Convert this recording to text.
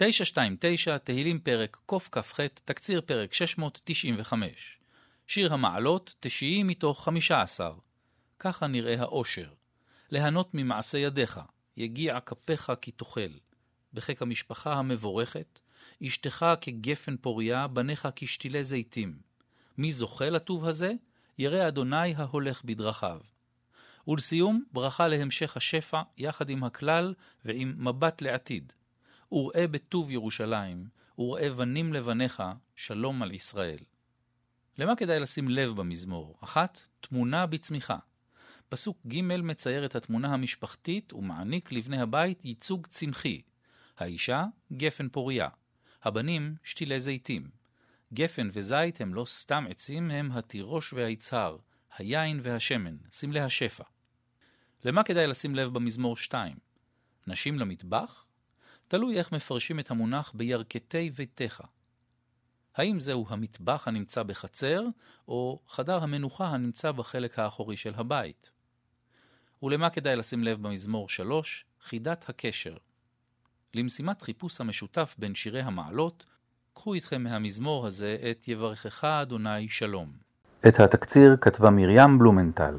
929, תהילים פרק קכ"ח, תקציר פרק 695. שיר המעלות, תשיעי מתוך 15. ככה נראה האושר. ליהנות ממעשה ידיך, יגיע כפיך כי תאכל. בחיק המשפחה המבורכת, אשתך כגפן פוריה, בניך כשתילי זיתים. מי זוכה לטוב הזה? ירא אדוני ההולך בדרכיו. ולסיום, ברכה להמשך השפע, יחד עם הכלל ועם מבט לעתיד. וראה בטוב ירושלים, וראה בנים לבניך, שלום על ישראל. למה כדאי לשים לב במזמור? אחת, תמונה בצמיחה. פסוק ג' מצייר את התמונה המשפחתית ומעניק לבני הבית ייצוג צמחי. האישה, גפן פוריה. הבנים, שתילי זיתים. גפן וזית הם לא סתם עצים, הם התירוש והיצהר, היין והשמן, סמלי השפע. למה כדאי לשים לב במזמור 2? נשים למטבח? תלוי איך מפרשים את המונח בירכתי ביתך. האם זהו המטבח הנמצא בחצר, או חדר המנוחה הנמצא בחלק האחורי של הבית? ולמה כדאי לשים לב במזמור 3? חידת הקשר. למשימת חיפוש המשותף בין שירי המעלות, קחו איתכם מהמזמור הזה את יברכך אדוני שלום. את התקציר כתבה מרים בלומנטל.